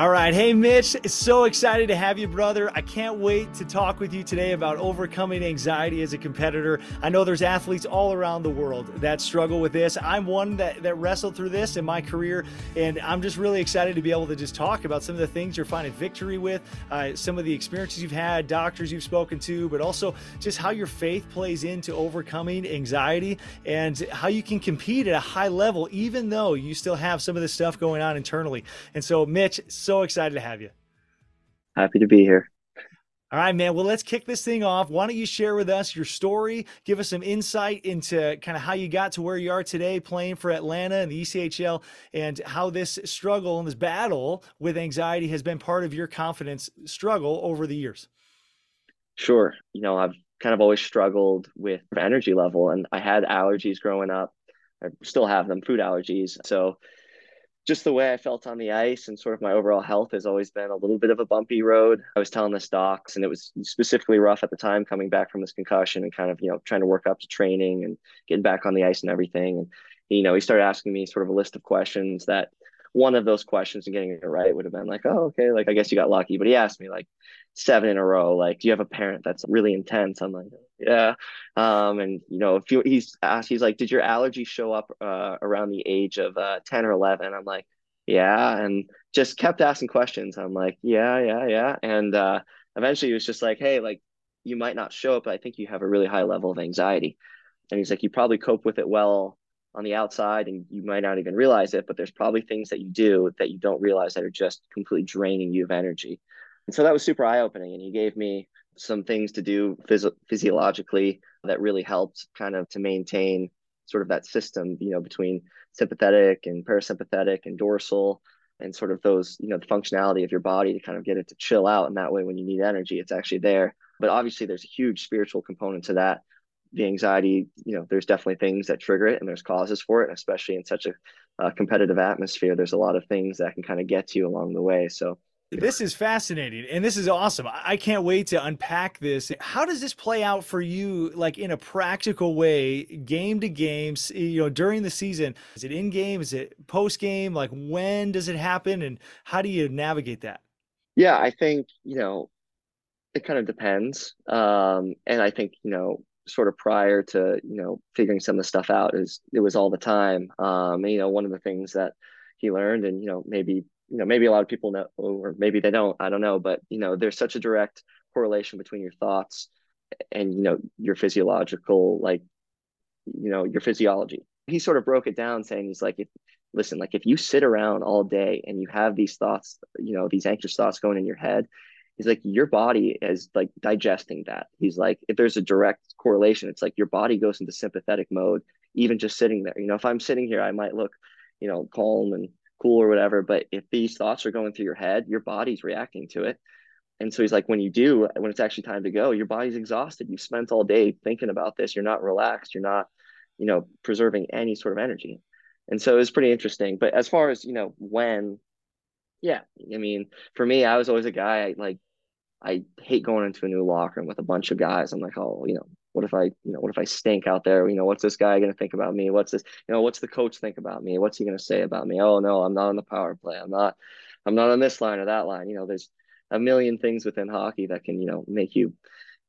All right. Hey, Mitch, so excited to have you, brother. I can't wait to talk with you today about overcoming anxiety as a competitor. I know there's athletes all around the world that struggle with this. I'm one that, that wrestled through this in my career, and I'm just really excited to be able to just talk about some of the things you're finding victory with, uh, some of the experiences you've had, doctors you've spoken to, but also just how your faith plays into overcoming anxiety and how you can compete at a high level, even though you still have some of this stuff going on internally. And so, Mitch, so so excited to have you. Happy to be here. All right, man. Well, let's kick this thing off. Why don't you share with us your story? Give us some insight into kind of how you got to where you are today playing for Atlanta and the ECHL and how this struggle and this battle with anxiety has been part of your confidence struggle over the years. Sure. You know, I've kind of always struggled with energy level and I had allergies growing up. I still have them, food allergies. So just the way I felt on the ice and sort of my overall health has always been a little bit of a bumpy road. I was telling the docs, and it was specifically rough at the time coming back from this concussion and kind of, you know, trying to work up to training and getting back on the ice and everything. And, you know, he started asking me sort of a list of questions that one of those questions and getting it right would have been like, oh, okay, like I guess you got lucky. But he asked me like seven in a row, like, do you have a parent that's really intense? I'm like, yeah. Um, and you know, if you, he's asked, he's like, did your allergy show up uh, around the age of uh, 10 or 11? I'm like, yeah. And just kept asking questions. I'm like, yeah, yeah, yeah. And uh, eventually he was just like, hey, like, you might not show it, but I think you have a really high level of anxiety. And he's like, you probably cope with it well on the outside and you might not even realize it, but there's probably things that you do that you don't realize that are just completely draining you of energy. And so that was super eye opening. And he gave me some things to do phys- physiologically that really helped kind of to maintain sort of that system, you know, between sympathetic and parasympathetic and dorsal and sort of those, you know, the functionality of your body to kind of get it to chill out. And that way, when you need energy, it's actually there. But obviously, there's a huge spiritual component to that the anxiety, you know, there's definitely things that trigger it and there's causes for it, especially in such a uh, competitive atmosphere, there's a lot of things that can kind of get to you along the way. So this is fascinating and this is awesome. I can't wait to unpack this. How does this play out for you, like in a practical way, game to game, you know, during the season? Is it in game? Is it post game? Like when does it happen and how do you navigate that? Yeah, I think, you know, it kind of depends. Um, and I think, you know, sort of prior to you know figuring some of the stuff out is it was all the time. Um you know one of the things that he learned and you know maybe you know maybe a lot of people know or maybe they don't i don't know but you know there's such a direct correlation between your thoughts and you know your physiological like you know your physiology. He sort of broke it down saying he's like if listen like if you sit around all day and you have these thoughts you know these anxious thoughts going in your head he's like your body is like digesting that. He's like if there's a direct correlation it's like your body goes into sympathetic mode even just sitting there. You know if i'm sitting here i might look you know calm and cool or whatever but if these thoughts are going through your head your body's reacting to it. And so he's like when you do when it's actually time to go your body's exhausted. You've spent all day thinking about this. You're not relaxed. You're not you know preserving any sort of energy. And so it's pretty interesting. But as far as you know when yeah i mean for me i was always a guy like I hate going into a new locker room with a bunch of guys. I'm like, oh, you know, what if I, you know, what if I stink out there? You know, what's this guy going to think about me? What's this, you know, what's the coach think about me? What's he going to say about me? Oh no, I'm not on the power play. I'm not, I'm not on this line or that line. You know, there's a million things within hockey that can, you know, make you,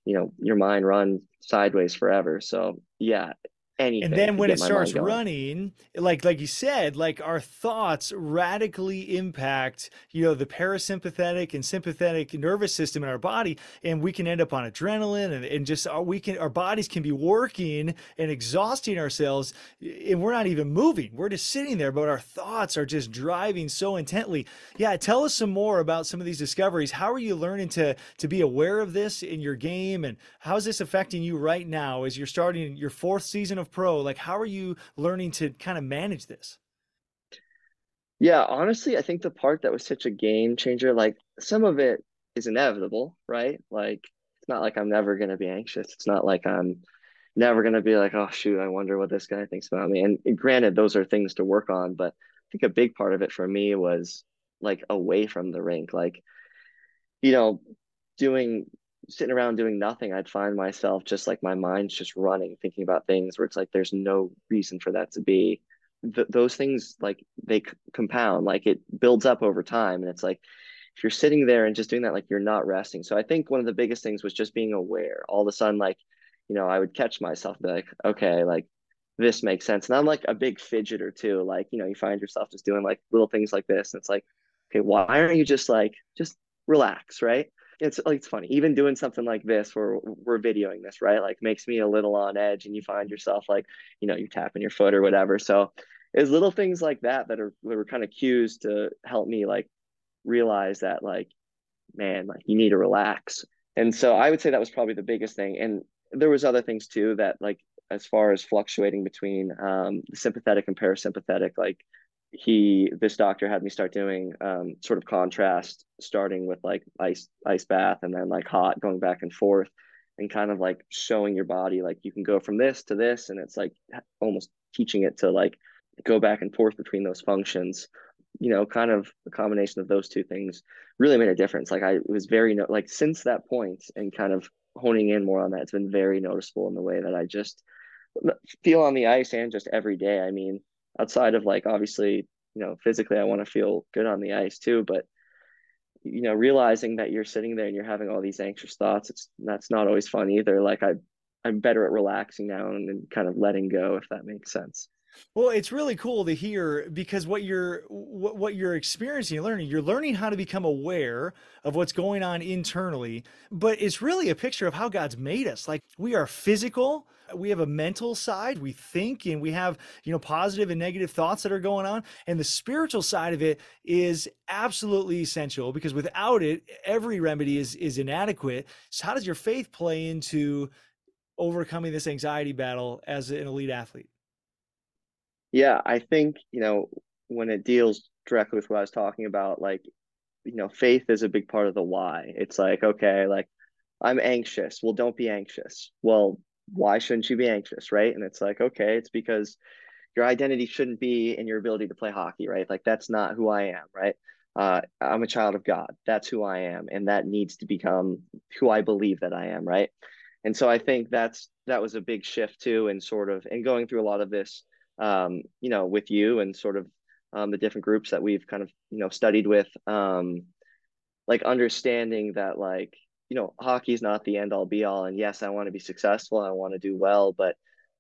you know, your mind run sideways forever. So yeah, anything. And then when it starts running, like like you said, like our thoughts radically impact, you know, the parasympathetic and sympathetic nervous system in our body, and we can end up on adrenaline and, and just our uh, we can our bodies can be working and exhausting ourselves, and we're not even moving. We're just sitting there, but our thoughts are just driving so intently. Yeah, tell us some more about some of these discoveries. How are you learning to to be aware of this in your game, and how is this affecting you right now as you're starting your fourth season of pro like how are you learning to kind of manage this? Yeah honestly i think the part that was such a game changer like some of it is inevitable right? Like it's not like i'm never going to be anxious. It's not like i'm never going to be like oh shoot i wonder what this guy thinks about me. And, granted those are things to work on but i think a big part of it for me was like away from the rink. Like you know doing sitting around doing nothing, I'd find myself just like my mind's just running, thinking about things where it's like there's no reason for that to be. th- those things like they c- compound, like it builds up over time. And it's like, if you're sitting there and just doing that, like you're not resting. So I think one of the biggest things was just being aware. All of a sudden, like, you know, I would catch myself be like, okay, like this makes sense. And I'm like a big fidgeter too. Like, you know, you find yourself just doing like little things like this. And it's like, okay, why aren't you just like, just relax, right? It's like, it's funny. Even doing something like this where we're videoing this, right? Like makes me a little on edge and you find yourself like, you know, you're tapping your foot or whatever. So it's little things like that that are, that are kind of cues to help me like realize that like, man, like you need to relax. And so I would say that was probably the biggest thing. And there was other things too that like as far as fluctuating between um, sympathetic and parasympathetic, like he this doctor had me start doing um, sort of contrast starting with like ice ice bath and then like hot going back and forth and kind of like showing your body like you can go from this to this and it's like almost teaching it to like go back and forth between those functions. You know kind of a combination of those two things really made a difference. Like i was very no- like since that point and kind of honing in more on that it's been very noticeable in the way that i just feel on the ice and just every day. I mean outside of like obviously you know physically i want to feel good on the ice too but you know realizing that you're sitting there and you're having all these anxious thoughts it's that's not always fun either like i i'm better at relaxing now and, and kind of letting go if that makes sense well, it's really cool to hear because what you're what, what you're experiencing and learning, you're learning how to become aware of what's going on internally, but it's really a picture of how God's made us. Like we are physical, we have a mental side, we think and we have, you know, positive and negative thoughts that are going on, and the spiritual side of it is absolutely essential because without it, every remedy is is inadequate. So how does your faith play into overcoming this anxiety battle as an elite athlete? Yeah, I think, you know, when it deals directly with what I was talking about, like, you know, faith is a big part of the why. It's like, okay, like I'm anxious. Well, don't be anxious. Well, why shouldn't you be anxious, right? And it's like, okay, it's because your identity shouldn't be in your ability to play hockey, right? Like that's not who I am, right? Uh, I'm a child of God. That's who I am, and that needs to become who I believe that I am, right? And so I think that's that was a big shift too, and sort of and going through a lot of this um, you know, with you and sort of um, the different groups that we've kind of, you know, studied with, um, like understanding that like, you know, hockey is not the end all be all. And yes, I want to be successful. I want to do well, but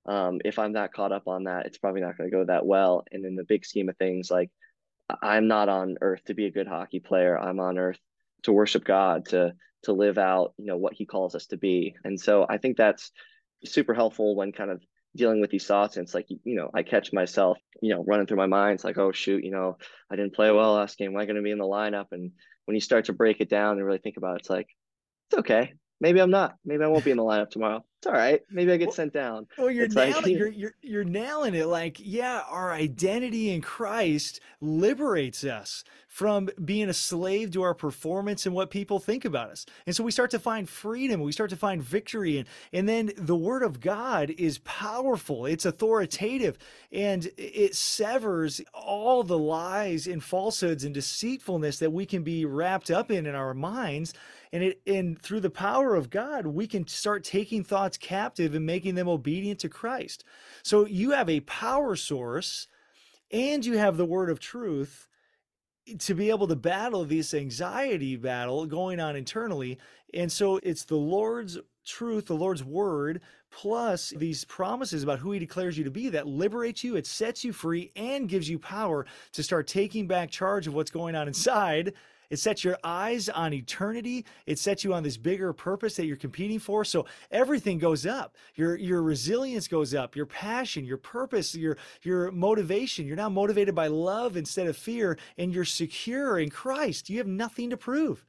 um, if I'm that caught up on that, it's probably not going to go that well. And in the big scheme of things, like I'm not on earth to be a good hockey player. I'm on earth to worship God, to to live out, you know, what he calls us to be. And so I think that's super helpful when kind of dealing with these thoughts and it's like you know i catch myself you know running through my mind it's like oh shoot you know i didn't play well last game am i going to be in the lineup and when you start to break it down and really think about it it's like it's okay maybe i'm not maybe i won't be in the lineup tomorrow it's all right maybe i get sent down well you're it's nailing, like, you're, you're you're nailing it like yeah our identity in christ liberates us from being a slave to our performance and what people think about us. And so we start to find freedom, we start to find victory. And, and then the word of God is powerful, it's authoritative, and it severs all the lies and falsehoods and deceitfulness that we can be wrapped up in in our minds. And it and through the power of God, we can start taking thoughts captive and making them obedient to Christ. So you have a power source and you have the word of truth to be able to battle this anxiety battle going on internally. And so it's the Lord's truth, the Lord's word, plus these promises about who he declares you to be that liberates you, it sets you free, and gives you power to start taking back charge of what's going on inside it sets your eyes on eternity. It sets you on this bigger purpose that you're competing for. So everything goes up. Your your resilience goes up. Your passion, your purpose, your your motivation. You're now motivated by love instead of fear, and you're secure in Christ. You have nothing to prove,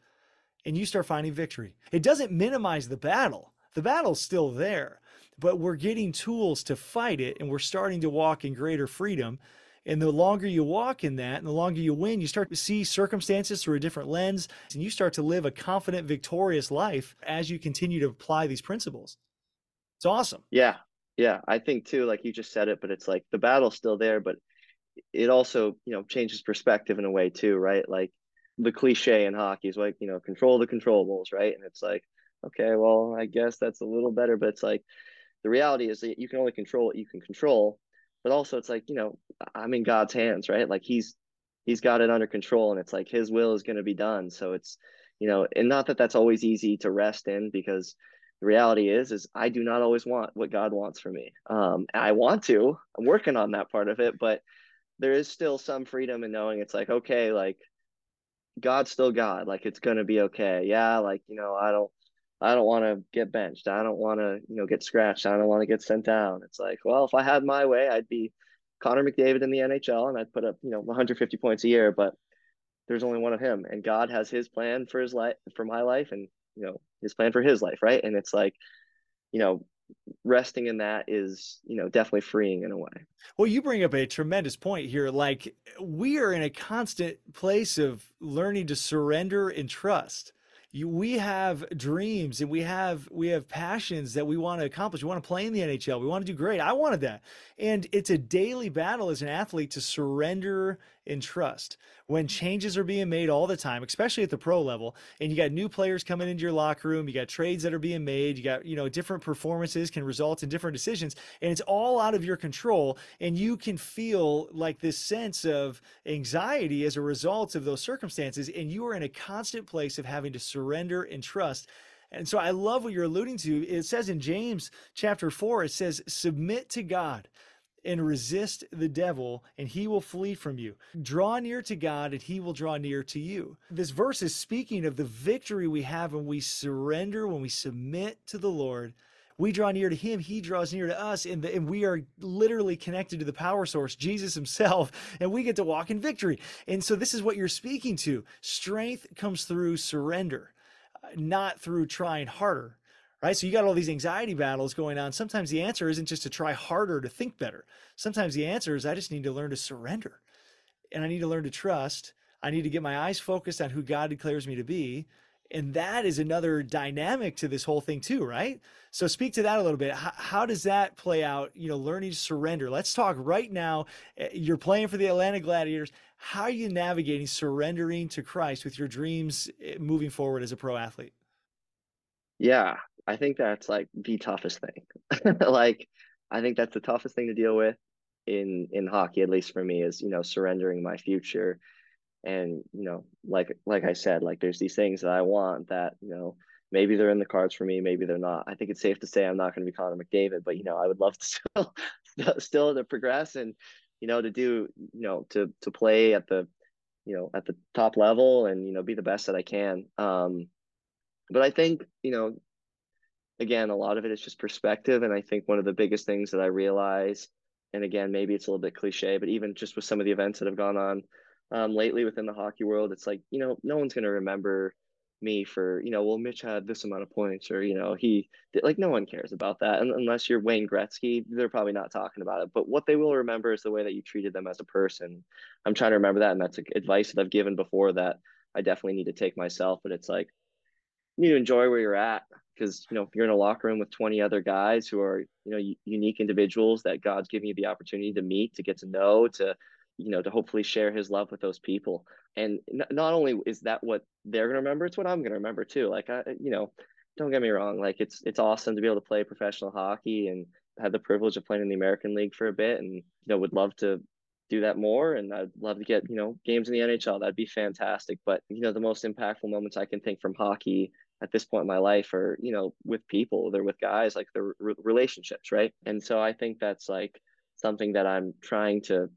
and you start finding victory. It doesn't minimize the battle. The battle's still there, but we're getting tools to fight it, and we're starting to walk in greater freedom and the longer you walk in that and the longer you win, you start to see circumstances through a different lens and you start to live a confident, victorious life as you continue to apply these principles. It's awesome. Yeah. Yeah. I think too, like you just said it, but it's like the battle's still there, but it also, you know, changes perspective in a way too, right? Like the cliche in hockey is like, you know, control the controllables, right? And it's like, okay, well, I guess that's a little better, but it's like the reality is that you can only control what you can control but also it's like, you know, I'm in God's hands, right? Like he's he's got it under control and it's like his will is going to be done. So it's, you know, and not that that's always easy to rest in because the reality is is I do not always want what God wants for me. Um I want to. I'm working on that part of it, but there is still some freedom in knowing it's like okay, like God's still God. Like it's going to be okay. Yeah, like, you know, I don't I don't want to get benched. I don't want to, you know, get scratched. I don't want to get sent down. It's like, well, if I had my way, I'd be Connor McDavid in the NHL and I'd put up, you know, 150 points a year, but there's only one of him and God has his plan for his life for my life and, you know, his plan for his life, right? And it's like, you know, resting in that is, you know, definitely freeing in a way. Well, you bring up a tremendous point here. Like we are in a constant place of learning to surrender and trust we have dreams and we have we have passions that we want to accomplish. We want to play in the NHL. We want to do great. I wanted that. And it's a daily battle as an athlete to surrender and trust when changes are being made all the time, especially at the pro level, and you got new players coming into your locker room, you got trades that are being made, you got, you know, different performances can result in different decisions, and it's all out of your control. And you can feel like this sense of anxiety as a result of those circumstances. And you are in a constant place of having to surrender and trust. And so I love what you're alluding to. It says in James chapter 4, it says, Submit to God and resist the devil, and he will flee from you. Draw near to God, and he will draw near to you. This verse is speaking of the victory we have when we surrender, when we submit to the Lord. We draw near to him, he draws near to us, and, the, and we are literally connected to the power source, Jesus himself, and we get to walk in victory. And so, this is what you're speaking to. Strength comes through surrender, uh, not through trying harder right? So you got all these anxiety battles going on. Sometimes the answer isn't just to try harder to think better. Sometimes the answer is I just need to learn to surrender and I need to learn to trust. I need to get my eyes focused on who God declares me to be. And that is another dynamic to this whole thing too, right? So speak to that a little bit. How, how does that play out? You know, learning to surrender. Let's talk right now. Eh, you're playing for the Atlanta Gladiators. How are you navigating surrendering to Christ with your dreams eh, moving forward as a pro athlete? Yeah, I think that's like the toughest thing. like, I think that's the toughest thing to deal with in in hockey, at least for me, is you know surrendering my future, and you know, like like I said, like there's these things that I want that you know maybe they're in the cards for me, maybe they're not. I think it's safe to say I'm not going to be Connor McDavid, but you know, I would love to still still to progress and you know to do you know to to play at the you know at the top level and you know be the best that I can. Um, but I think you know again, a lot of it is just perspective. And I think one of the biggest things that I realize, and again, maybe it's a little bit cliche, but even just with some of the events that have gone on um, lately within the hockey world, it's like, you know, no one's going to remember me for, you know, well, Mitch had this amount of points or, you know, he like, no one cares about that. And unless you're Wayne Gretzky, they're probably not talking about it. But what they will remember is the way that you treated them as a person. I'm trying to remember that. And that's advice that I've given before that I definitely need to take myself. But it's like, you need to enjoy where you're at because you know if you're in a locker room with 20 other guys who are you know unique individuals that god's giving you the opportunity to meet to get to know to you know to hopefully share his love with those people and n- not only is that what they're going to remember it's what i'm going to remember too like i you know don't get me wrong like it's it's awesome to be able to play professional hockey and had the privilege of playing in the american league for a bit and you know would love to do that more and I'd love to get, you know, games in the NHL. That'd be fantastic. But, you know, the most impactful moments I can think from hockey at this point in my life are you know with people they're with guys like the re- relationships right? And so i think that's like something that i'm trying to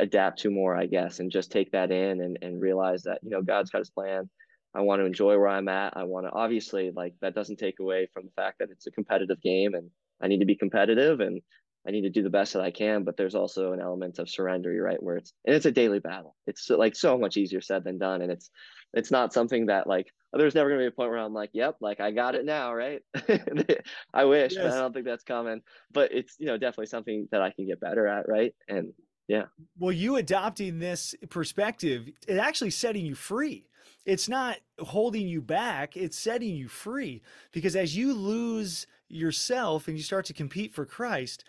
adapt to more i guess and just take that in and, and realize that you know god's got his plan. I want to enjoy where i'm at. I want to obviously like that doesn't take away from the fact that it's a competitive game and i need to be competitive and I need to do the best that I can, but there's also an element of surrender, right? Where it's and it's a daily battle. It's like so much easier said than done, and it's it's not something that like oh, there's never gonna be a point where I'm like, yep, like I got it now, right? I wish, yes. but I don't think that's common. But it's you know definitely something that I can get better at, right? And yeah. Well, you adopting this perspective, it actually setting you free. It's not holding you back, it's setting you free because as you lose yourself and you start to compete for Christ,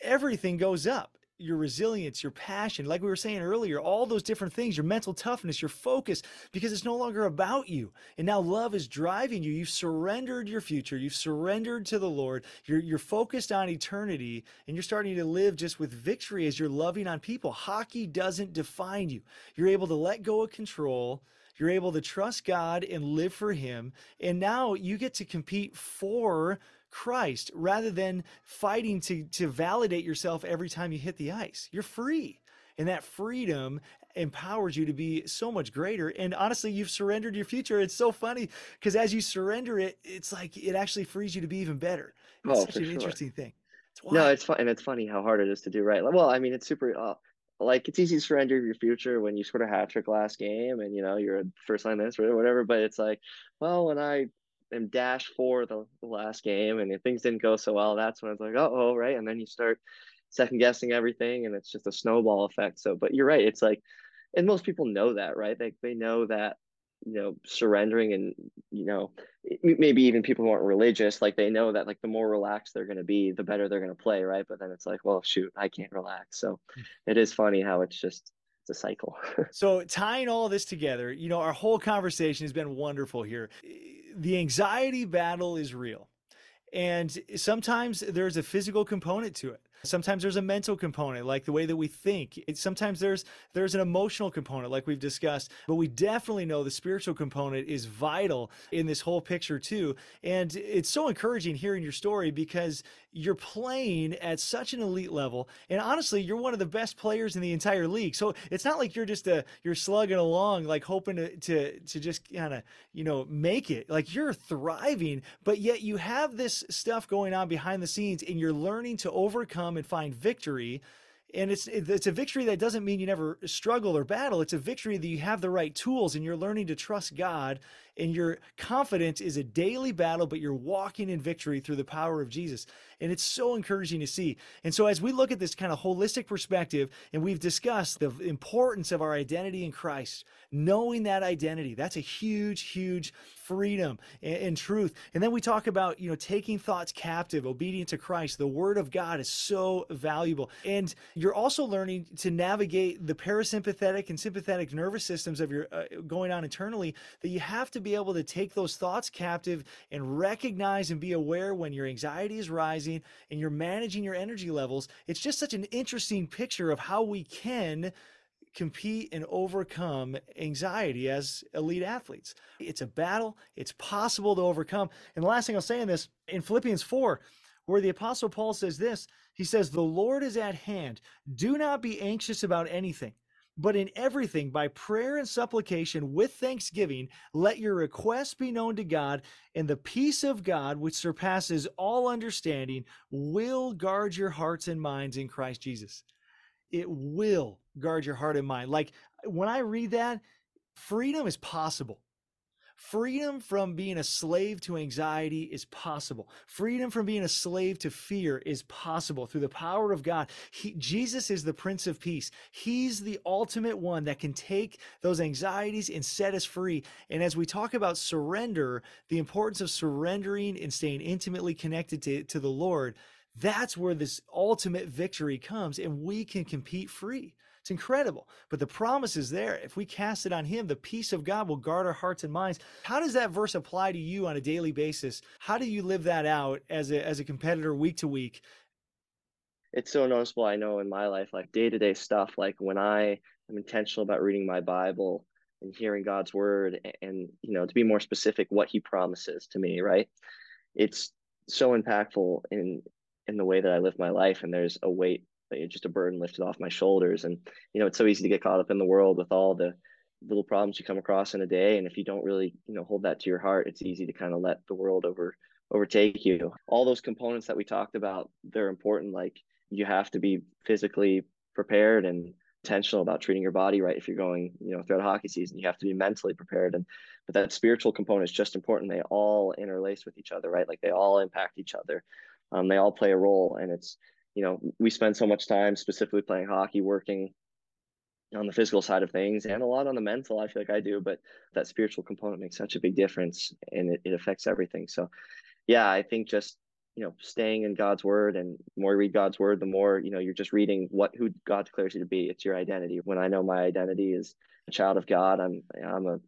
everything goes up your resilience, your passion, like we were saying earlier, all those different things, your mental toughness, your focus, because it's no longer about you. And now love is driving you. You've surrendered your future. You've surrendered to the Lord. You're, you're focused on eternity and you're starting to live just with victory as you're loving on people. Hockey doesn't define you. You're able to let go of control. You're able to trust God and live for Him. And now you get to compete for Christ rather than fighting to, to validate yourself every time you hit the ice. You're free. And that freedom empowers you to be so much greater. And honestly, you've surrendered your future. It's so funny because as you surrender it, it's like it actually frees you to be even better. It's Oh, such an sure. interesting thing. It's No, it's fun, and it's funny how hard it is to do right. Well, I mean, it's super. Uh, like it's easy to surrender your future when you scored a hat trick last game, and you know you're a first line this or whatever. But it's like, well, when I am dash for the, the last game and if things didn't go so well, that's when it's like, oh, oh, right, and then you start second guessing everything, and it's just a snowball effect. So, but you're right. It's like, and most people know that, right? They they know that you know surrendering and you know maybe even people who aren't religious, like they know that like the more relaxed they're going to be, the better they're going to play, right? But then it's like, well, shoot, I can't relax. So hmm. it is funny how it's just it's a cycle. So tying all this together, you know, our whole conversation has been wonderful here. The anxiety battle is real. And sometimes there's a physical component to it. Sometimes there's a mental component, like the way that we think. It, sometimes there's there's an emotional component, like we've discussed. But we definitely know the spiritual component is vital in this whole picture too. And it's so encouraging hearing your story because you're playing at such an elite level, and honestly, you're one of the best players in the entire league. So it's not like you're just a you're slugging along, like hoping to to to just kind of you know make it. Like you're thriving, but yet you have this stuff going on behind the scenes, and you're learning to overcome and find victory and it's it's a victory that doesn't mean you never struggle or battle it's a victory that you have the right tools and you're learning to trust god and your confidence is a daily battle but you're walking in victory through the power of jesus. And it's so encouraging to see. And so as we look at this kind of holistic perspective and we've discussed the importance of our identity in christ knowing that identity that's a huge huge freedom and, and truth. And then we talk about you know taking thoughts captive obedient to christ. The word of god is so valuable. And you're also learning to navigate the parasympathetic and sympathetic nervous systems of your uh, going on internally that you have to be able to take those thoughts captive and recognize and be aware when your anxiety is rising and you're managing your energy levels it's just such an interesting picture of how we can compete and overcome anxiety as elite athletes. It's a battle, it's possible to overcome. And the last thing I'll say in this, in Philippians 4, where the Apostle Paul says this, he says, The Lord is at hand. Do not be anxious about anything. But in everything, by prayer and supplication with thanksgiving, let your requests be known to God, and the peace of God, which surpasses all understanding, will guard your hearts and minds in Christ Jesus it will guard your heart and mind. Like when I read that, freedom is possible. Freedom from being a slave to anxiety is possible. Freedom from being a slave to fear is possible through the power of God. He, Jesus is the Prince of Peace. He's the ultimate one that can take those anxieties and set us free. And as we talk about surrender, the importance of surrendering and staying intimately connected to, to the Lord, that's where this ultimate victory comes, and we can compete free. It's incredible. But the promise is there. If we cast it on Him, the peace of God will guard our hearts and minds. How does that verse apply to you on a daily basis? How do you live that out as a, as a competitor week to week? It's so noticeable, I know, in my life, like day to day stuff, like when I am intentional about reading my Bible and hearing God's word and, and, you know, to be more specific, what He promises to me, right? It's so impactful in in the way that I live my life. And there's a weight, just a burden lifted off my shoulders. And, you know, it's so easy to get caught up in the world with all the little problems you come across in a day. And if you don't really, you know, hold that to your heart, it's easy to kind of let the world over overtake you. All those components that we talked about, they're important. Like you have to be physically prepared and intentional about treating your body right if you're going you know throughout hockey season you have to be mentally prepared and but that spiritual component is just important they all interlace with each other right like they all impact each other um, they all play a role, and it's you know we spend so much time specifically playing hockey, working on the physical side of things, and a lot on the mental. I feel like I do, but that spiritual component makes such a big difference, and it, it affects everything. So, yeah, I think just you know, staying in God's word and more you read God's word, the more, you know, you're just reading what who God declares you to be. It's your identity. When I know my identity is a child of God, I'm I'm a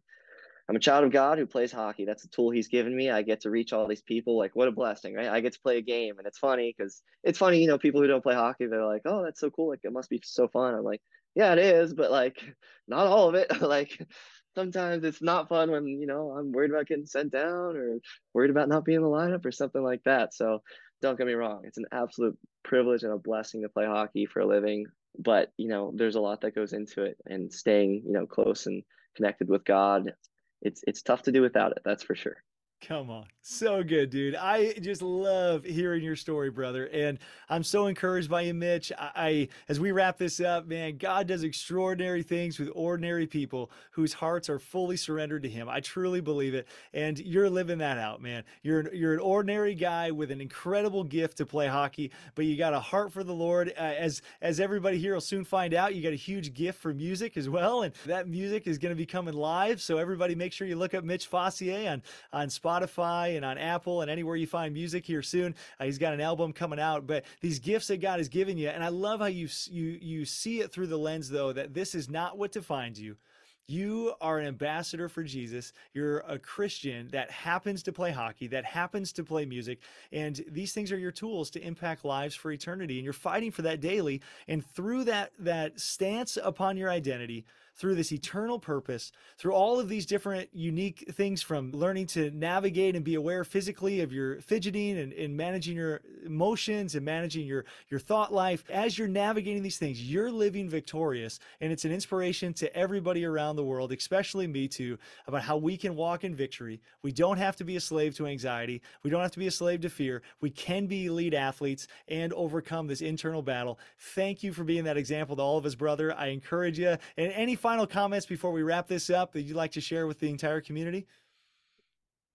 I'm a child of God who plays hockey. That's a tool he's given me. I get to reach all these people. Like, what a blessing, right? I get to play a game. And it's funny because it's funny, you know, people who don't play hockey, they're like, oh, that's so cool. Like, it must be so fun. I'm like, yeah, it is, but like, not all of it. like, sometimes it's not fun when, you know, I'm worried about getting sent down or worried about not being in the lineup or something like that. So don't get me wrong. It's an absolute privilege and a blessing to play hockey for a living. But, you know, there's a lot that goes into it and staying, you know, close and connected with God it's it's tough to do without it. That's for sure. Come on. So good, dude. I just love hearing your story, brother. And I'm so encouraged by you, Mitch. I, I, as we wrap this up, man, God does extraordinary things with ordinary people whose hearts are fully surrendered to him. I truly believe it. And you're living that out, man. You're you're an ordinary guy with an incredible gift to play hockey, but you got a heart for the Lord. Uh, as as everybody here will soon find out, you got a huge gift for music as well, and that music is going to be coming live. So everybody make sure you look up Mitch Fossier on on Spotify Spotify and on Apple and anywhere you find music here soon. Uh, he's got an album coming out, but these gifts that God has given you, and I love how you you you see it through the lens though that this is not what defines you. You are an ambassador for Jesus. You're a Christian that happens to play hockey, that happens to play music, and these things are your tools to impact lives for eternity. And you're fighting for that daily. And through that that stance upon your identity, through this eternal purpose, through all of these different unique things from learning to navigate and be aware physically of your fidgeting and, and managing your emotions and managing your, your thought life. As you're navigating these things, you're living victorious. And it's an inspiration to everybody around the world, especially me too, about how we can walk in victory. We don't have to be a slave to anxiety. We don't have to be a slave to fear. We can be elite athletes and overcome this internal battle. Thank you for being that example to all of us, brother. I encourage you. And any final comments before we wrap this up that you'd like to share with the entire community?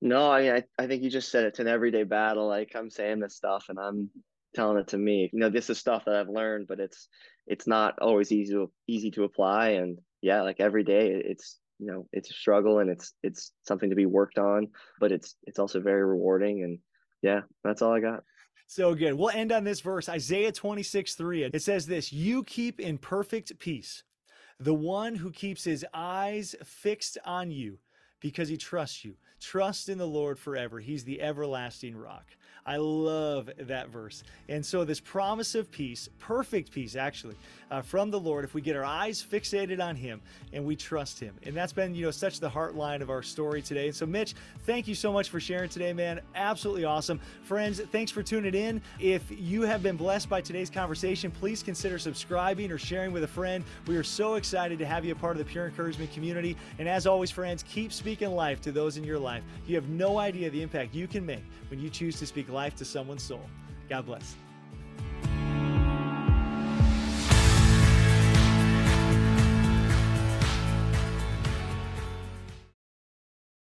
No, I I, I think you just said it's an everyday battle. Like I'm saying this stuff and I'm telling it to me. You know, this is stuff that I've learned, but it's it's not always easy to easy to apply. And yeah, like every day it's you know it's a struggle and it's it's something to be worked on, but it's it's also very rewarding. And yeah, that's all I got. So good. We'll end on this verse, Isaiah 26, 3. It says this You keep in perfect peace the one who keeps his eyes fixed on you because he trusts you. Trust in the Lord forever. He's the everlasting rock. I love that verse. And so, this promise of peace, perfect peace actually, uh, from the Lord, if we get our eyes fixated on Him and we trust Him. And that's been, you know, such the heart line of our story today. And so, Mitch, thank you so much for sharing today, man. Absolutely awesome. Friends, thanks for tuning in. If you have been blessed by today's conversation, please consider subscribing or sharing with a friend. We are so excited to have you a part of the Pure Encouragement community. And as always, friends, keep speaking life to those in your life. You have no idea the impact you can make when you choose to speak life to someone's soul. God bless.